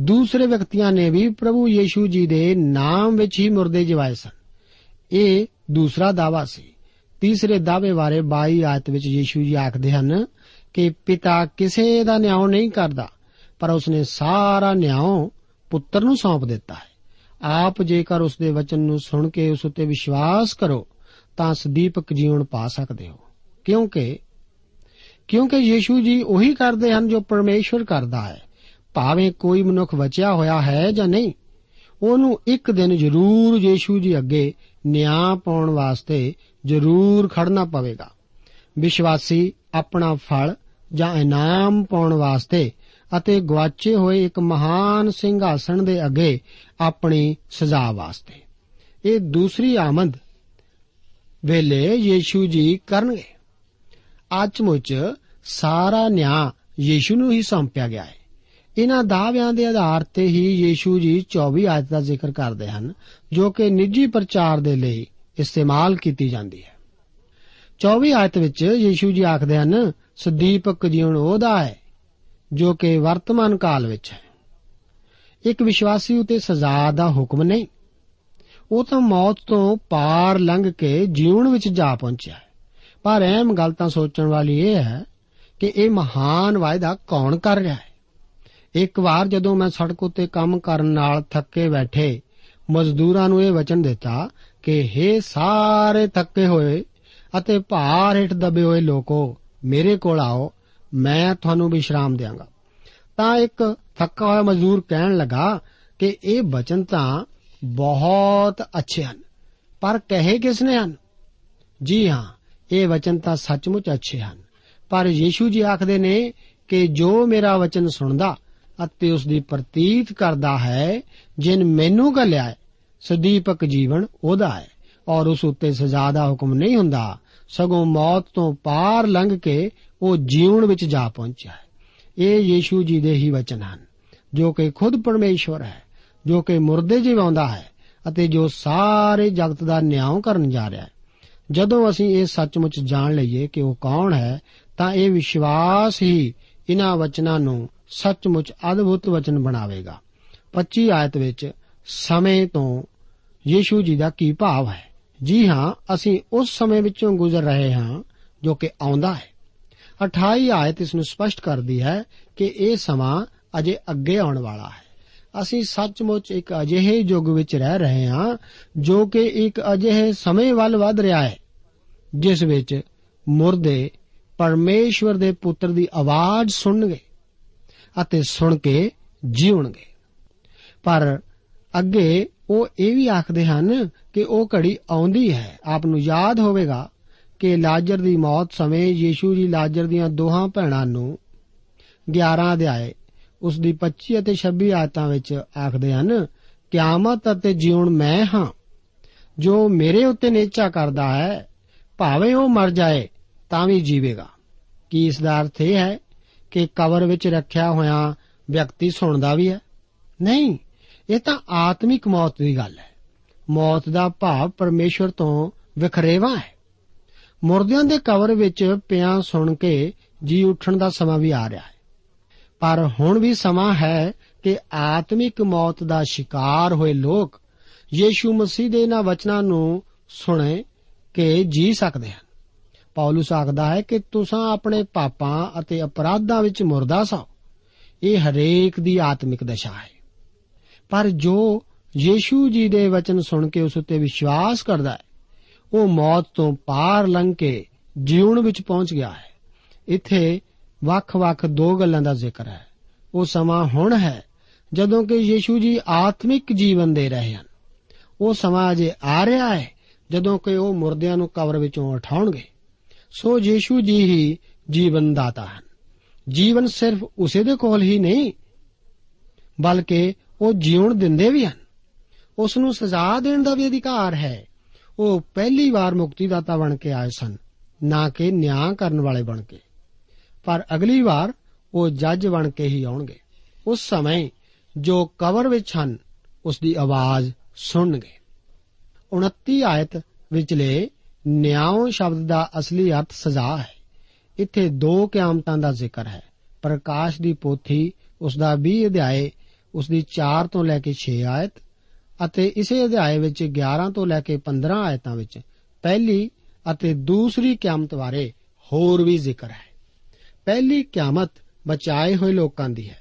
B: ਦੂਸਰੇ ਵਿਅਕਤੀਆਂ ਨੇ ਵੀ ਪ੍ਰਭੂ ਯੀਸ਼ੂ ਜੀ ਦੇ ਨਾਮ ਵਿੱਚ ਹੀ ਮੁਰਦੇ ਜਿਵਾਏ ਸਨ। ਇਹ ਦੂਸਰਾ ਦਾਵਾ ਸੀ। ਤੀਸਰੇ ਦਾਅਵੇ ਬਾਰੇ 22 ਆਇਤ ਵਿੱਚ ਯੀਸ਼ੂ ਜੀ ਆਖਦੇ ਹਨ ਕਿ ਪਿਤਾ ਕਿਸੇ ਦਾ ਨਿਆਂ ਨਹੀਂ ਕਰਦਾ, ਪਰ ਉਸਨੇ ਸਾਰਾ ਨਿਆਂ ਪੁੱਤਰ ਨੂੰ ਸੌਂਪ ਦਿੱਤਾ ਹੈ। ਆਪ ਜੇਕਰ ਉਸ ਦੇ ਵਚਨ ਨੂੰ ਸੁਣ ਕੇ ਉਸ ਉੱਤੇ ਵਿਸ਼ਵਾਸ ਕਰੋ, ਤਾਂ ਸਦੀਪਕ ਜੀਵਨ ਪਾ ਸਕਦੇ ਹੋ। ਕਿਉਂਕਿ ਕਿਉਂਕਿ ਯੀਸ਼ੂ ਜੀ ਉਹੀ ਕਰਦੇ ਹਨ ਜੋ ਪਰਮੇਸ਼ਵਰ ਕਰਦਾ ਹੈ। ਭਾਵੇਂ ਕੋਈ ਮਨੁੱਖ ਬਚਿਆ ਹੋਇਆ ਹੈ ਜਾਂ ਨਹੀਂ, ਉਹਨੂੰ ਇੱਕ ਦਿਨ ਜ਼ਰੂਰ ਯੀਸ਼ੂ ਜੀ ਅੱਗੇ ਨਿਆਂ ਪਾਉਣ ਵਾਸਤੇ ਜ਼ਰੂਰ ਖੜਨਾ ਪਵੇਗਾ। ਵਿਸ਼ਵਾਸੀ ਆਪਣਾ ਫਲ ਜਾਂ ਇਨਾਮ ਪਾਉਣ ਵਾਸਤੇ ਅਤੇ ਗਵਾਚੇ ਹੋਏ ਇੱਕ ਮਹਾਨ ਸਿੰਘਾਸਣ ਦੇ ਅੱਗੇ ਆਪਣੀ ਸਜ਼ਾ ਵਾਸਤੇ। ਇਹ ਦੂਸਰੀ ਆਮਦ ਵੇਲੇ ਯੀਸ਼ੂ ਜੀ ਕਰਨਗੇ। ਅੱਚਮੁੱਚ ਸਾਰਾ ਨਿਆਂ ਯੀਸ਼ੂ ਨੂੰ ਹੀ ਸੌਂਪਿਆ ਗਿਆ ਹੈ। ਇਹਨਾਂ ਦਾਅਵਿਆਂ ਦੇ ਆਧਾਰ ਤੇ ਹੀ ਯੀਸ਼ੂ ਜੀ 24 ਆਇਤ ਦਾ ਜ਼ਿਕਰ ਕਰਦੇ ਹਨ, ਜੋ ਕਿ ਨਿੱਜੀ ਪ੍ਰਚਾਰ ਦੇ ਲਈ ਇਸਤੇਮਾਲ ਕੀਤੀ ਜਾਂਦੀ ਹੈ। 24 ਆਇਤ ਵਿੱਚ ਯੀਸ਼ੂ ਜੀ ਆਖਦੇ ਹਨ, ਸਦੀਪਕ ਜੀਵਨ ਉਹਦਾ ਹੈ, ਜੋ ਕਿ ਵਰਤਮਾਨ ਕਾਲ ਵਿੱਚ ਹੈ। ਇੱਕ ਵਿਸ਼ਵਾਸੀ ਉਤੇ ਸਜ਼ਾ ਦਾ ਹੁਕਮ ਨਹੀਂ। ਉਹ ਤਾਂ ਮੌਤ ਤੋਂ ਪਾਰ ਲੰਘ ਕੇ ਜੀਵਨ ਵਿੱਚ ਜਾ ਪਹੁੰਚਿਆ ਹੈ। ਪਰ ਅਹਿਮ ਗੱਲ ਤਾਂ ਸੋਚਣ ਵਾਲੀ ਇਹ ਹੈ ਕਿ ਇਹ ਮਹਾਨ ਵਾਅਦਾ ਕੌਣ ਕਰ ਰਿਹਾ ਹੈ? ਇੱਕ ਵਾਰ ਜਦੋਂ ਮੈਂ ਸੜਕ ਉੱਤੇ ਕੰਮ ਕਰਨ ਨਾਲ ਥੱਕੇ ਬੈਠੇ, ਮਜ਼ਦੂਰਾਂ ਨੂੰ ਇਹ ਵਚਨ ਦਿੱਤਾ ਕਿ हे ਸਾਰੇ ਥੱਕੇ ਹੋਏ ਅਤੇ ਭਾਰ ਹੇਠ ਦਬੇ ਹੋਏ ਲੋਕੋ, ਮੇਰੇ ਕੋਲ ਆਓ, ਮੈਂ ਤੁਹਾਨੂੰ ਵਿਸ਼ਰਾਮ ਦੇਵਾਂਗਾ ਤਾਂ ਇੱਕ ਥੱਕਾ ਹੋਇਆ ਮਜ਼ਦੂਰ ਕਹਿਣ ਲੱਗਾ ਕਿ ਇਹ ਬਚਨ ਤਾਂ ਬਹੁਤ ਅੱਛੇ ਹਨ, ਪਰ ਕਹੇ ਕਿਸ ਨੇ ਹਨ? ਜੀ ਹਾਂ, ਇਹ ਵਚਨ ਤਾਂ ਸੱਚਮੁੱਚ ਅੱਛੇ ਹਨ। ਪਰ ਯੀਸ਼ੂ ਜੀ ਆਖਦੇ ਨੇ ਕਿ ਜੋ ਮੇਰਾ ਵਚਨ ਸੁਣਦਾ ਅਤੇ ਉਸ ਦੀ ਪ੍ਰਤੀਤ ਕਰਦਾ ਹੈ, ਜਿਨ ਮੈਨੂੰ ਘੱਲਿਆ ਹੈ ਸਦੀਪਕ ਜੀਵਨ ਉਹਦਾ ਹੈ, ਔਰ ਉਸ ਉੱਤੇ ਸਜ਼ਾ ਦਾ ਹੁਕਮ ਨਹੀਂ ਹੁੰਦਾ। ਸਗੋਂ ਮੌਤ ਤੋਂ ਪਾਰ ਲੰਘ ਕੇ ਉਹ ਜੀਵਨ ਵਿੱਚ ਜਾ ਪਹੁੰਚਿਆ ਹੈ। ਇਹ ਯੀਸ਼ੂ ਜੀ ਦੇ ਹੀ ਵਚਨ ਹਨ, ਜੋ ਕਿ ਖੁਦ ਪਰਮੇਸ਼ਵਰ ਹੈ, ਜੋ ਕਿ ਮੁਰਦੇ ਜਿਵਾਉਂਦਾ ਹੈ, ਅਤੇ ਜੋ ਸਾਰੇ ਜਗਤ ਦਾ ਨਿਆਂ ਕਰਨ ਜਾ ਰਿਹਾ ਹੈ। ਜਦੋਂ ਅਸੀਂ ਇਹ ਸੱਚਮੁੱਚ ਜਾਣ ਲਈਏ ਕਿ ਉਹ ਕੌਣ ਹੈ, ਤਾਂ ਇਹ ਵਿਸ਼ਵਾਸ ਹੀ ਇਹਨਾਂ ਵਚਨਾਂ ਨੂੰ ਸੱਚਮੁੱਚ ਅਦਭੁਤ ਵਚਨ ਬਣਾਵੇਗਾ। 25 ਆਇਤ ਵਿੱਚ ਸਮੇਂ ਤੋਂ ਯੀਸ਼ੂ ਜੀ ਦਾ ਕੀ ਭਾਵ ਹੈ? ਜੀ ਹਾਂ, ਅਸੀਂ ਉਸ ਸਮੇਂ ਵਿੱਚੋਂ ਗੁਜ਼ਰ ਰਹੇ ਹਾਂ ਜੋ ਕਿ ਆਉਂਦਾ ਹੈ। 28 ਆਇਤ ਇਸ ਨੂੰ ਸਪਸ਼ਟ ਕਰਦੀ ਹੈ ਕਿ ਇਹ ਸਮਾਂ ਅਜੇ ਅੱਗੇ ਆਉਣ ਵਾਲਾ ਹੈ। ਅਸੀਂ ਸੱਚਮੁੱਚ ਇੱਕ ਅਜਿਹੇ ਯੁੱਗ ਵਿੱਚ ਰਹਿ ਰਹੇ ਹਾਂ ਜੋ ਕਿ ਇੱਕ ਅਜਿਹੇ ਸਮੇਂ ਵੱਲ ਵਧ ਰਿਹਾ ਹੈ, ਜਿਸ ਵਿੱਚ ਮੁਰਦੇ ਪਰਮੇਸ਼ਵਰ ਦੇ ਪੁੱਤਰ ਦੀ ਆਵਾਜ਼ ਸੁਣਨਗੇ ਅਤੇ ਸੁਣ ਕੇ ਜੀਵਣਗੇ ਪਰ ਅੱਗੇ ਉਹ ਇਹ ਵੀ ਆਖਦੇ ਹਨ ਕਿ ਉਹ ਘੜੀ ਆਉਂਦੀ ਹੈ। ਆਪ ਨੂੰ ਯਾਦ ਹੋਵੇਗਾ ਕਿ ਲਾਜ਼ਰ ਦੀ ਮੌਤ ਸਮੇਂ ਯੀਸ਼ੂ ਜੀ ਲਾਜ਼ਰ ਦੀਆਂ ਦੋਹਾਂ ਭੈਣਾਂ ਨੂੰ 11 ਅਧਿਆਏ, ਉਸ ਦੀ 25 ਅਤੇ 26 ਆਇਤਾਂ ਵਿੱਚ ਆਖਦੇ ਹਨ, ਕਿਆਮਤ ਅਤੇ ਜੀਵਨ ਮੈਂ ਹਾਂ, ਜੋ ਮੇਰੇ ਉੱਤੇ ਨੇਚਾ ਕਰਦਾ ਹੈ, ਭਾਵੇਂ ਉਹ ਮਰ ਜਾਏ ਤਾਂ ਵੀ ਜੀਵੇਗਾ। ਕੀ ਇਸ ਦਾ ਅਰਥ ਇਹ ਹੈ ਕਿ ਕਬਰ ਵਿੱਚ ਰੱਖਿਆ ਹੋਇਆ ਵਿਅਕਤੀ ਸੁਣਦਾ ਵੀ ਹੈ? ਨਹੀਂ। ਇਹ ਤਾਂ ਆਤਮਿਕ ਮੌਤ ਦੀ ਗੱਲ ਹੈ। ਮੌਤ ਦਾ ਭਾਵ ਪਰਮੇਸ਼ਵਰ ਤੋਂ ਵਿਖਰੇਵਾ ਹੈ। ਮੁਰਦਿਆਂ ਦੇ ਕਬਰ ਵਿੱਚ ਪਿਆ ਸੁਣ ਕੇ ਜੀ ਉੱਠਣ ਦਾ ਸਮਾਂ ਵੀ ਆ ਰਿਹਾ ਹੈ। ਪਰ ਹੁਣ ਵੀ ਸਮਾਂ ਹੈ ਕਿ ਆਤਮਿਕ ਮੌਤ ਦਾ ਸ਼ਿਕਾਰ ਹੋਏ ਲੋਕ ਯੀਸ਼ੂ ਮਸੀਹ ਦੇ ਇਹਨਾਂ ਵਚਨਾਂ ਨੂੰ ਸੁਣੇ ਕਿ ਜੀ ਸਕਦੇ ਹਨ। ਪੌਲਸ ਆਖਦਾ ਹੈ ਕਿ ਤੁਸੀਂ ਆਪਣੇ ਪਾਪਾਂ ਅਤੇ ਅਪਰਾਧਾਂ ਵਿੱਚ ਮੁਰਦਾ ਸੋ। ਇਹ ਹਰੇਕ ਦੀ ਆਤਮਿਕ ਦਸ਼ਾ ਹੈ। ਪਰ ਜੋ ਯੀਸ਼ੂ ਜੀ ਦੇ ਵਚਨ ਸੁਣ ਕੇ ਉਸ ਉੱਤੇ ਵਿਸ਼ਵਾਸ ਕਰਦਾ ਹੈ, ਉਹ ਮੌਤ ਤੋਂ ਪਾਰ ਲੰਘ ਕੇ ਜੀਵਨ ਵਿੱਚ ਪਹੁੰਚ ਗਿਆ ਹੈ। ਇੱਥੇ ਵੱਖ-ਵੱਖ ਦੋ ਗੱਲਾਂ ਦਾ ਜ਼ਿਕਰ ਹੈ। ਉਹ ਸਮਾਂ ਹੁਣ ਹੈ ਜਦੋਂ ਕਿ ਯੀਸ਼ੂ ਜੀ ਆਤਮਿਕ ਜੀਵਨ ਦੇ ਰਹੇ ਹਨ। ਉਹ ਸਮਾਂ ਅਜੇ ਆ ਰਿਹਾ ਹੈ ਜਦੋਂ ਕਿ ਉਹ ਮੁਰਦਿਆਂ ਨੂੰ ਕਬਰ ਵਿੱਚੋਂ ਉਠਾਉਣਗੇ। ਸੋ ਯੀਸ਼ੂ ਜੀ ਹੀ ਜੀਵਨ ਦਾਤਾ ਹਨ। ਜੀਵਨ ਸਿਰਫ ਉਸੇ ਦੇ ਕੋਲ ਹੀ ਨਹੀਂ, ਬਲਕਿ ਉਹ ਜੀਵਨ ਦਿੰਦੇ ਵੀ ਹਨ। ਉਸ ਨੂੰ ਸਜ਼ਾ ਦੇਣ ਦਾ ਵੀ ਅਧਿਕਾਰ ਹੈ। ਉਹ ਪਹਿਲੀ ਵਾਰ ਮੁਕਤੀਦਾਤਾ ਬਣ ਕੇ ਆਏ ਸਨ, ਨਾ ਕਿ ਨਿਆਂ ਕਰਨ ਵਾਲੇ ਬਣ ਕੇ। ਪਰ ਅਗਲੀ ਵਾਰ ਉਹ ਜੱਜ ਬਣ ਕੇ ਹੀ ਆਉਣਗੇ। ਉਸ ਸਮੇਂ ਜੋ ਕਬਰ ਵਿੱਚ ਹਨ ਉਸ ਦੀ ਆਵਾਜ਼ ਸੁਣਨਗੇ। 29 ਆਇਤ ਵਿਚਲੇ ਨਿਆਂ ਸ਼ਬਦ ਦਾ ਅਸਲੀ ਅਰਥ ਸਜ਼ਾ ਹੈ। ਇੱਥੇ ਦੋ ਕਿਆਮਤਾਂ ਦਾ ਜ਼ਿਕਰ ਹੈ। ਪ੍ਰਕਾਸ਼ ਦੀ ਪੋਥੀ ਉਸ ਦਾ 20 ਅਧਿਆਏ ਉਸ ਦੀ 4 ਤੋਂ ਲੈ ਕੇ 6 ਆਇਤ ਅਤੇ ਇਸੇ ਅਧਿਆਏ ਵਿੱਚ 11 ਤੋਂ ਲੈ ਕੇ 15 ਆਇਤਾਂ ਵਿੱਚ ਪਹਿਲੀ ਅਤੇ ਦੂਸਰੀ ਕਿਆਮਤ ਬਾਰੇ ਹੋਰ ਵੀ ਜ਼ਿਕਰ ਹੈ। ਪਹਿਲੀ ਕਿਆਮਤ ਬਚਾਏ ਹੋਏ ਲੋਕਾਂ ਦੀ ਹੈ।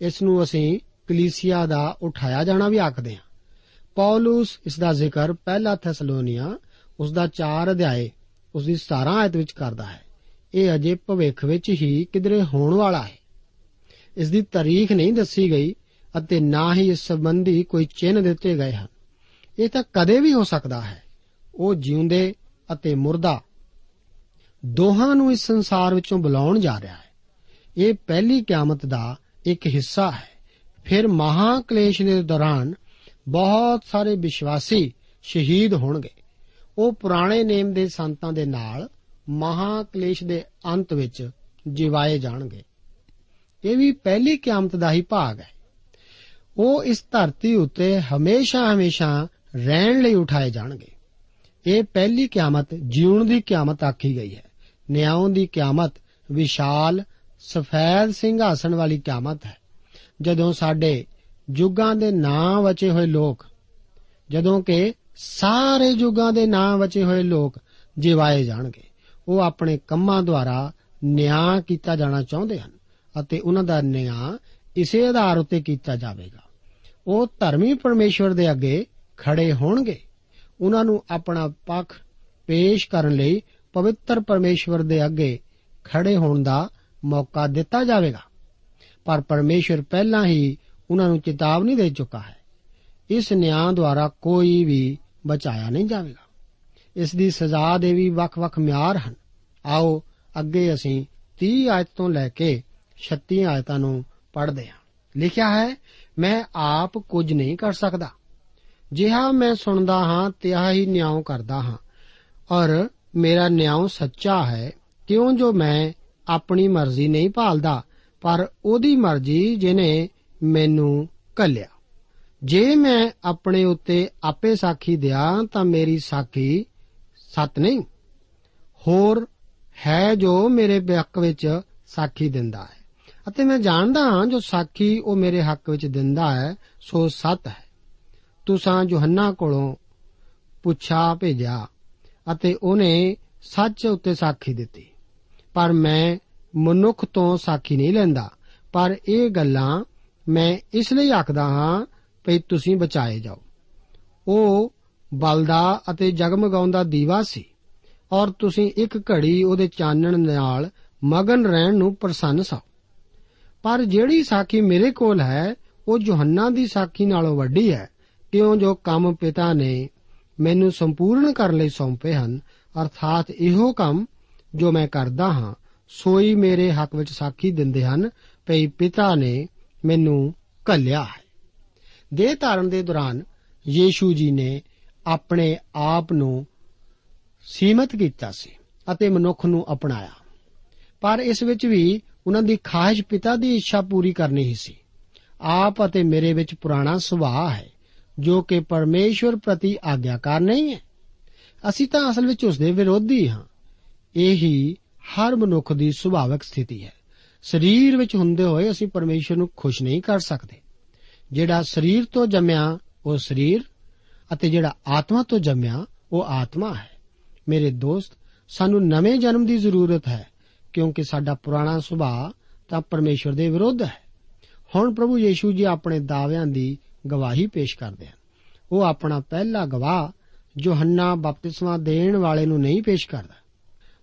B: ਇਸ ਨੂੰ ਅਸੀਂ ਕਲੀਸਿਆ ਦਾ ਉਠਾਇਆ ਜਾਣਾ ਵੀ ਆਖਦੇ ਹਾਂ। ਪੌਲਸ ਇਸ ਦਾ ਜ਼ਿਕਰ ਪਹਿਲਾ ਥੈਸਲੋਨੀਆ ਉਸ ਦਾ 4 ਅਧਿਆਏ ਉਸ ਦੀ 17 ਆਇਤ ਵਿੱਚ ਕਰਦਾ ਹੈ। ਇਹ ਅਜੇ ਭਵਿੱਖ ਵਿੱਚ ਹੀ ਕਿਧਰੇ ਹੋਣ ਵਾਲਾ ਹੈ। ਇਸ ਦੀ ਤਾਰੀਖ ਨਹੀਂ ਦੱਸੀ ਗਈ ਅਤੇ ਨਾ ਹੀ ਇਸ ਸੰਬੰਧੀ ਕੋਈ ਚਿੰਨ੍ਹ ਦਿੱਤੇ ਗਏ ਹਨ। ਇਹ ਤਾਂ ਕਦੇ ਵੀ ਹੋ ਸਕਦਾ ਹੈ। ਉਹ ਜਿਉਂਦੇ ਅਤੇ ਮੁਰਦਾ ਦੋਹਾਂ ਨੂੰ ਇਸ ਸੰਸਾਰ ਵਿੱਚੋਂ ਬੁਲਾਉਣ ਜਾ ਰਿਹਾ ਹੈ। ਇਹ ਪਹਿਲੀ ਕਿਆਮਤ ਦਾ ਇੱਕ ਹਿੱਸਾ ਹੈ। ਫਿਰ ਮਹਾ ਕਲੇਸ਼ ਦੇ ਦੌਰਾਨ ਬਹੁਤ ਸਾਰੇ ਵਿਸ਼ਵਾਸੀ ਸ਼ਹੀਦ ਹੋਣਗੇ। ਉਹ ਪੁਰਾਣੇ ਨੇਮ ਦੇ ਸੰਤਾਂ ਦੇ ਨਾਲ ਮਹਾ ਕਲੇਸ਼ ਦੇ ਅੰਤ ਵਿੱਚ ਜਿਵਾਏ ਜਾਣਗੇ। ਇਹ ਵੀ ਪਹਿਲੀ ਕਿਆਮਤ ਦਾ ਹੀ ਭਾਗ ਹੈ। ਉਹ ਇਸ ਧਰਤੀ ਉੱਤੇ ਹਮੇਸ਼ਾ ਹਮੇਸ਼ਾ ਰਹਿਣ ਲਈ ਉਠਾਏ ਜਾਣਗੇ। ਇਹ ਪਹਿਲੀ ਕਿਆਮਤ ਜਿਉਣ ਦੀ ਕਿਆਮਤ ਆਖੀ ਗਈ ਹੈ। ਨਿਆਂ ਦੀ ਕਿਆਮਤ ਵਿਸ਼ਾਲ, ਸਫੈਦ ਸਿੰਘਾਸਣ ਵਾਲੀ ਕਿਆਮਤ ਹੈ। ਜਦੋਂ ਸਾਡੇ ਯੁੱਗਾਂ ਦੇ ਨਾਂ ਵਚੇ ਹੋਏ ਲੋਕ, ਜਦੋਂ ਕਿ ਸਾਰੇ ਯੁੱਗਾਂ ਦੇ ਨਾਂ ਵਚੇ ਹੋਏ ਲੋਕ ਜਿਵਾਏ ਜਾਣਗੇ, ਉਹ ਆਪਣੇ ਕੰਮਾਂ ਦੁਆਰਾ ਨਿਆਂ ਕੀਤਾ ਜਾਣਾ ਚਾਹੁੰਦੇ ਹਨ ਅਤੇ ਉਹਨਾਂ ਦਾ ਨਿਆਂ ਇਸੇ ਆਧਾਰ ਉੱਤੇ ਕੀਤਾ ਜਾਵੇਗਾ। ਉਹ ਧਰਮੀ ਪਰਮੇਸ਼ਵਰ ਦੇ ਅੱਗੇ ਖੜੇ ਹੋਣਗੇ। ਉਹਨਾਂ ਨੂੰ ਆਪਣਾ ਪੱਖ ਪੇਸ਼ ਕਰਨ ਲਈ ਪਵਿੱਤਰ ਪਰਮੇਸ਼ਵਰ ਦੇ ਅੱਗੇ ਖੜੇ ਹੋਣ ਦਾ ਮੌਕਾ ਦਿੱਤਾ ਜਾਵੇਗਾ। ਪਰ ਪਰਮੇਸ਼ਵਰ ਪਹਿਲਾਂ ਹੀ ਉਹਨਾਂ ਨੂੰ ਚੇਤਾਵਨੀ ਦੇ ਚੁੱਕਾ ਹੈ। ਇਸ ਨਿਆਂ ਦੁਆਰਾ ਕੋਈ ਵੀ ਬਚਾਇਆ ਨਹੀਂ ਜਾਵੇਗਾ। ਇਸ ਦੀ ਸਜ਼ਾ ਦੇ ਵੀ ਵੱਖ-ਵੱਖ ਮਿਆਰ ਹਨ। ਆਓ, ਅੱਗੇ ਅਸੀਂ 30 ਆਇਤ ਤੋਂ ਲੈ ਕੇ 36 ਆਇਤਾਂ ਨੂੰ ਪੜ੍ਹਦੇ ਹਾਂ। ਲਿਖਿਆ ਹੈ ਮੈਂ ਆਪ ਕੁਝ ਨਹੀਂ ਕਰ ਸਕਦਾ। ਜਿਹਾ ਮੈਂ ਸੁਣਦਾ ਹਾਂ, ਤਿਹਾ ਹੀ ਨਿਆਂ ਕਰਦਾ ਹਾਂ। ਔਰ ਮੇਰਾ ਨਿਆਂ ਸੱਚਾ ਹੈ, ਕਿਉਂ ਜੋ ਮੈਂ ਆਪਣੀ ਮਰਜ਼ੀ ਨਹੀਂ ਭਾਲਦਾ, ਪਰ ਉਹਦੀ ਮਰਜ਼ੀ ਜਿਨੇ ਮੈਨੂੰ ਕੱਲਿਆ ਜੇ ਮੈਂ ਆਪਣੇ ਉੱਤੇ ਆਪੇ ਸਾਖੀ ਦਿਆਂ, ਤਾਂ ਮੇਰੀ ਸਾਖੀ ਸੱਤ ਨਹੀਂ। ਹੋਰ ਹੈ ਜੋ ਮੇਰੇ ਹੱਕ ਵਿੱਚ ਸਾਖੀ ਦਿੰਦਾ ਹੈ। ਅਤੇ ਮੈਂ ਜਾਣਦਾ ਹਾਂ ਜੋ ਸਾਖੀ ਉਹ ਮੇਰੇ ਹੱਕ ਵਿੱਚ ਦਿੰਦਾ ਹੈ, ਸੋ ਸੱਤ ਹੈ। ਤੁਸਾਂ ਯੋਹੰਨਾ ਕੋਲੋਂ ਪੁੱਛਾ, ਭੇਜਿਆ ਅਤੇ ਉਹਨੇ ਸੱਚ ਉੱਤੇ ਸਾਖੀ ਦਿੱਤੀ। ਪਰ ਮੈਂ ਮਨੁੱਖ ਤੋਂ ਸਾਖੀ ਨਹੀਂ ਲੈਂਦਾ, ਪਰ ਇਹ ਗੱਲਾਂ ਮੈਂ ਇਸ ਲਈ ਆਖਦਾ ਹਾਂ ਕਿ ਤੁਸੀਂ ਬਚਾਏ ਜਾਓ। ਉਹ ਬਲਦਾ ਅਤੇ ਜਗਮਗਾਉਂਦਾ ਦੀਵਾ ਸੀ ਔਰ ਤੁਸੀਂ ਇੱਕ ਘੜੀ ਉਹਦੇ ਚਾਨਣ ਨਾਲ ਮਗਨ ਰਹਿਣ ਨੂੰ ਪ੍ਰਸੰਨ ਸੋ ਪਰ ਜਿਹੜੀ ਸਾਖੀ ਮੇਰੇ ਕੋਲ ਹੈ, ਉਹ ਯੋਹੰਨਾ ਦੀ ਸਾਖੀ ਨਾਲੋਂ ਵੱਡੀ ਹੈ। ਕਿਉਂ ਜੋ ਕੰਮ ਪਿਤਾ ਨੇ ਮੈਨੂੰ ਸੰਪੂਰਨ ਕਰਨ ਲਈ ਸੌਂਪੇ ਹਨ, ਅਰਥਾਤ ਇਹੋ ਕੰਮ ਜੋ ਮੈਂ ਕਰਦਾ ਹਾਂ, ਸੋਈ ਮੇਰੇ ਹੱਕ ਵਿੱਚ ਸਾਖੀ ਦਿੰਦੇ ਹਨ, ਭਈ ਪਿਤਾ ਨੇ ਮੈਨੂੰ ਕੱਲਿਆ ਹੈ। ਦੇਹ ਧਾਰਨ ਦੇ ਦੌਰਾਨ ਯੀਸ਼ੂ ਜੀ ਨੇ ਆਪਣੇ ਆਪ ਨੂੰ ਸੀਮਤ ਕੀਤਾ ਸੀ ਅਤੇ ਮਨੁੱਖ ਨੂੰ ਅਪਣਾਇਆ। ਪਰ ਇਸ ਵਿੱਚ ਵੀ ਉਹਨਾਂ ਦੀ ਖਾਹਿਸ਼ ਪਿਤਾ ਦੀ ਇੱਛਾ ਪੂਰੀ ਕਰਨੀ ਹੀ ਸੀ। ਆਪ ਅਤੇ ਮੇਰੇ ਵਿੱਚ ਪੁਰਾਣਾ ਸੁਭਾਅ ਹੈ, ਜੋ ਕਿ ਪਰਮੇਸ਼ਵਰ ਪ੍ਰਤੀ ਆਗਿਆਕਾਰ ਨਹੀਂ ਹੈ। ਅਸੀਂ ਤਾਂ ਅਸਲ ਵਿੱਚ ਉਸ ਦੇ ਵਿਰੋਧੀ ਹਾਂ। ਇਹੀ ਹਰ ਮਨੁੱਖ ਦੀ ਸੁਭਾਵਿਕ ਸਥਿਤੀ ਹੈ। ਸਰੀਰ ਵਿੱਚ ਹੁੰਦੇ ਹੋਏ ਅਸੀਂ ਪਰਮੇਸ਼ਵਰ ਨੂੰ ਖੁਸ਼ ਨਹੀਂ ਕਰ ਸਕਦੇ। ਜਿਹੜਾ ਸਰੀਰ ਤੋਂ ਜੰਮਿਆ, ਉਹ ਸਰੀਰ ਅਤੇ ਜਿਹੜਾ ਆਤਮਾ ਤੋਂ ਜੰਮਿਆ, ਉਹ ਆਤਮਾ ਹੈ। ਮੇਰੇ ਦੋਸਤ, ਸਾਨੂੰ ਨਵੇਂ ਜਨਮ ਦੀ ਜ਼ਰੂਰਤ ਹੈ। ਕਿਉਂਕਿ ਸਾਡਾ ਪੁਰਾਣਾ ਸੁਭਾਅ ਤਾਂ ਪਰਮੇਸ਼ਵਰ ਦੇ ਵਿਰੁੱਧ ਹੈ। ਹੁਣ ਪ੍ਰਭੂ ਯੀਸ਼ੂ ਜੀ ਆਪਣੇ ਦਾਅਵਿਆਂ ਦੀ ਗਵਾਹੀ ਪੇਸ਼ ਕਰਦੇ ਹਨ। ਉਹ ਆਪਣਾ ਪਹਿਲਾ ਗਵਾਹ ਯੋਹੰਨਾ ਬਪਤਿਸਮਾ ਦੇਣ ਵਾਲੇ ਨੂੰ ਨਹੀਂ ਪੇਸ਼ ਕਰਦਾ।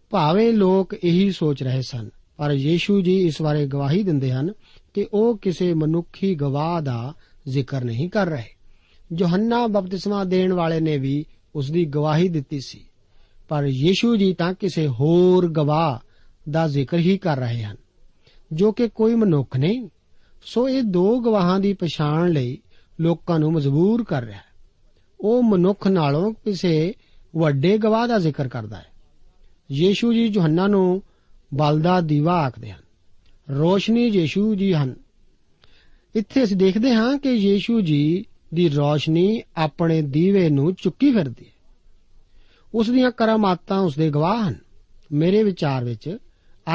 B: ਭਾਵੇਂ ਲੋਕ ਇਹੀ ਸੋਚ ਰਹੇ ਸਨ, ਪਰ ਯੀਸ਼ੂ ਜੀ ਇਸ ਬਾਰੇ ਗਵਾਹੀ ਦਿੰਦੇ ਹਨ ਕਿ ਉਹ ਕਿਸੇ ਮਨੁੱਖੀ ਗਵਾਹ ਦਾ ਜ਼ਿਕਰ ਨਹੀਂ ਕਰ ਰਹੇ। ਯੋਹੰਨਾ ਬਪਤਿਸਮਾ ਦੇਣ ਵਾਲੇ ਨੇ ਵੀ ਉਸ ਦੀ ਗਵਾਹੀ ਦਿੱਤੀ ਸੀ। ਪਰ ਯੀਸ਼ੂ ਜੀ ਤਾਂ ਕਿਸੇ ਹੋਰ ਗਵਾਹ ਦਾ ਜ਼ਿਕਰ ਹੀ ਕਰ ਰਹੇ ਹਨ। ਜੋ ਕਿ ਕੋਈ ਮਨੁੱਖ ਨਹੀਂ, ਸੋ ਇਹ ਦੋ ਗਵਾਹਾਂ ਦੀ ਪਛਾਣ ਲਈ ਲੋਕਾਂ ਨੂੰ ਮਜਬੂਰ ਕਰ ਰਿਹਾ ਹੈ। ਉਹ ਮਨੁੱਖ ਨਾਲੋਂ ਕਿਸੇ ਵੱਡੇ ਗਵਾਹ ਦਾ ਜ਼ਿਕਰ ਕਰਦਾ ਹੈ। ਯੀਸ਼ੂ ਜੀ ਯੋਹੰਨਾ ਨੂੰ ਬਲਦਾ ਦੀਵਾ ਆਖਦੇ ਹਨ। ਰੋਸ਼ਨੀ ਯੀਸ਼ੂ ਜੀ ਹਨ। ਇੱਥੇ ਅਸੀਂ ਦੇਖਦੇ ਹਾਂ ਕਿ ਯੀਸ਼ੂ ਜੀ ਦੀ ਰੋਸ਼ਨੀ ਆਪਣੇ ਦੀਵੇ ਨੂੰ ਚੁੱਕੀ ਫਿਰਦੀ ਹੈ। ਉਸ ਦੀਆਂ ਕਰਾਮਾਤਾਂ ਉਸ ਦੇ ਗਵਾਹ ਹਨ। ਮੇਰੇ ਵਿਚਾਰ ਵਿੱਚ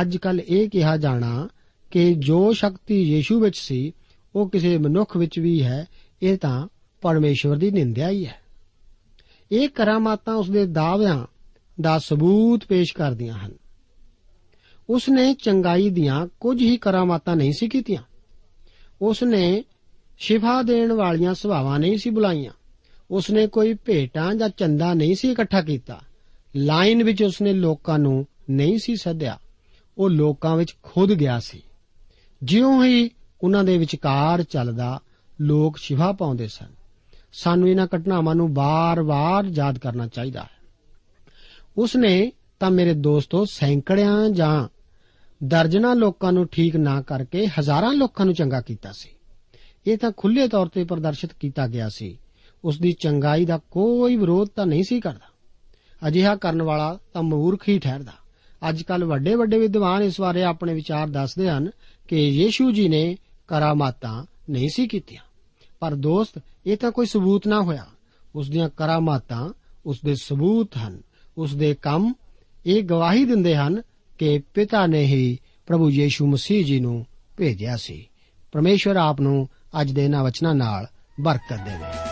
B: ਅੱਜ ਕੱਲ ਇਹ ਕਿਹਾ ਜਾਣਾ ਕਿ ਜੋ ਸ਼ਕਤੀ ਯੀਸ਼ੂ ਵਿੱਚ ਸੀ, ਉਹ ਕਿਸੇ ਮਨੁੱਖ ਵਿੱਚ ਵੀ ਹੈ, ਇਹ ਤਾਂ ਪਰਮੇਸ਼ਵਰ ਦੀ ਨਿੰਦਿਆ ਹੀ ਹੈ। ਇਹ ਕਰਾਮਾਤਾਂ ਉਸ ਦੇ ਦਾਅਵਿਆਂ ਦਾ ਸਬੂਤ ਪੇਸ਼ ਕਰਦੀਆਂ ਹਨ। ਉਸ ਨੇ ਚੰਗਾਈ ਦੀਆਂ ਕੁਝ ਹੀ ਕਰਾਮਾਤਾਂ ਨਹੀਂ ਸੀ ਕੀਤੀਆਂ। ਉਸ ਨੇ ਸ਼ਿਫਾ ਦੇਣ ਵਾਲੀਆਂ ਸੁਭਾਵਾਂ ਨਹੀਂ ਸੀ ਬੁਲਾਈਆਂ। ਉਸ ਨੇ ਕੋਈ ਭੇਟਾਂ ਜਾਂ ਚੰਦਾ ਨਹੀਂ ਸੀ ਇਕੱਠਾ ਕੀਤਾ। ਲਾਈਨ ਵਿੱਚ ਉਸ ਨੇ ਲੋਕਾਂ ਨੂੰ ਨਹੀਂ ਸੀ ਸੱਦਿਆ। ਉਹ ਲੋਕਾਂ ਵਿੱਚ ਖੁਦ ਗਿਆ ਸੀ। ਜਿਉਂ ਹੀ ਉਹਨਾਂ ਦੇ ਵਿਚਕਾਰ ਚੱਲਦਾ ਲੋਕ ਸ਼ਿਫਾ ਪਾਉਂਦੇ ਸਨ। ਸਾਨੂੰ ਇਹਨਾਂ ਘਟਨਾਵਾਂ ਨੂੰ ਬਾਰ-ਬਾਰ ਯਾਦ ਕਰਨਾ ਚਾਹੀਦਾ ਹੈ। ਉਸ ਨੇ ਤਾਂ ਮੇਰੇ ਦੋਸਤੋ ਸੈਂਕੜਿਆਂ ਜਾਂ ਦਰਜਨਾਂ ਲੋਕਾਂ ਨੂੰ ਠੀਕ ਨਾ ਕਰਕੇ ਹਜ਼ਾਰਾਂ ਲੋਕਾਂ ਨੂੰ ਚੰਗਾ ਕੀਤਾ ਸੀ। ਇਹ ਤਾਂ ਖੁੱਲੇ ਤੌਰ ਤੇ ਪ੍ਰਦਰਸ਼ਿਤ ਕੀਤਾ ਗਿਆ ਸੀ। ਉਸ ਦੀ ਚੰਗਾਈ ਦਾ ਕੋਈ ਵਿਰੋਧ ਤਾਂ ਨਹੀਂ ਸੀ ਕਰਦਾ। ਅਜਿਹਾ ਕਰਨ ਵਾਲਾ ਤਾਂ ਮੂਰਖ ਹੀ ਠਹਿਰਦਾ। ਅੱਜ ਕੱਲ ਵੱਡੇ ਵੱਡੇ ਵਿਦਵਾਨ ਇਸ ਬਾਰੇ ਆਪਣੇ ਵਿਚਾਰ ਦੱਸਦੇ ਹਨ ਕਿ ਯੀਸ਼ੂ ਜੀ ਨੇ ਕਰਾਮਾਤਾਂ ਨਹੀਂ ਸੀ ਕੀਤੀਆਂ। ਪਰ ਦੋਸਤ, ਇਹ ਤਾਂ ਕੋਈ ਸਬੂਤ ਨਾ ਹੋਇਆ। ਉਸ ਦੀਆਂ ਕਰਾਮਾਤਾਂ ਉਸ ਦੇ ਸਬੂਤ ਹਨ। ਉਸ ਦੇ ਕੰਮ ਇਹ ਗਵਾਹੀ ਦਿੰਦੇ ਹਨ ਕਿ ਪਿਤਾ ਨੇ ਹੀ ਪ੍ਰਭੂ ਯੀਸ਼ੂ ਮਸੀਹ ਜੀ ਨੂੰ ਭੇਜਿਆ ਸੀ। ਪਰਮੇਸ਼ਵਰ ਆਪ ਨੂੰ ਅੱਜ ਦੇ ਇਹਨਾਂ ਵਚਨਾਂ ਨਾਲ ਬਰਕਤ ਦੇਵੇ।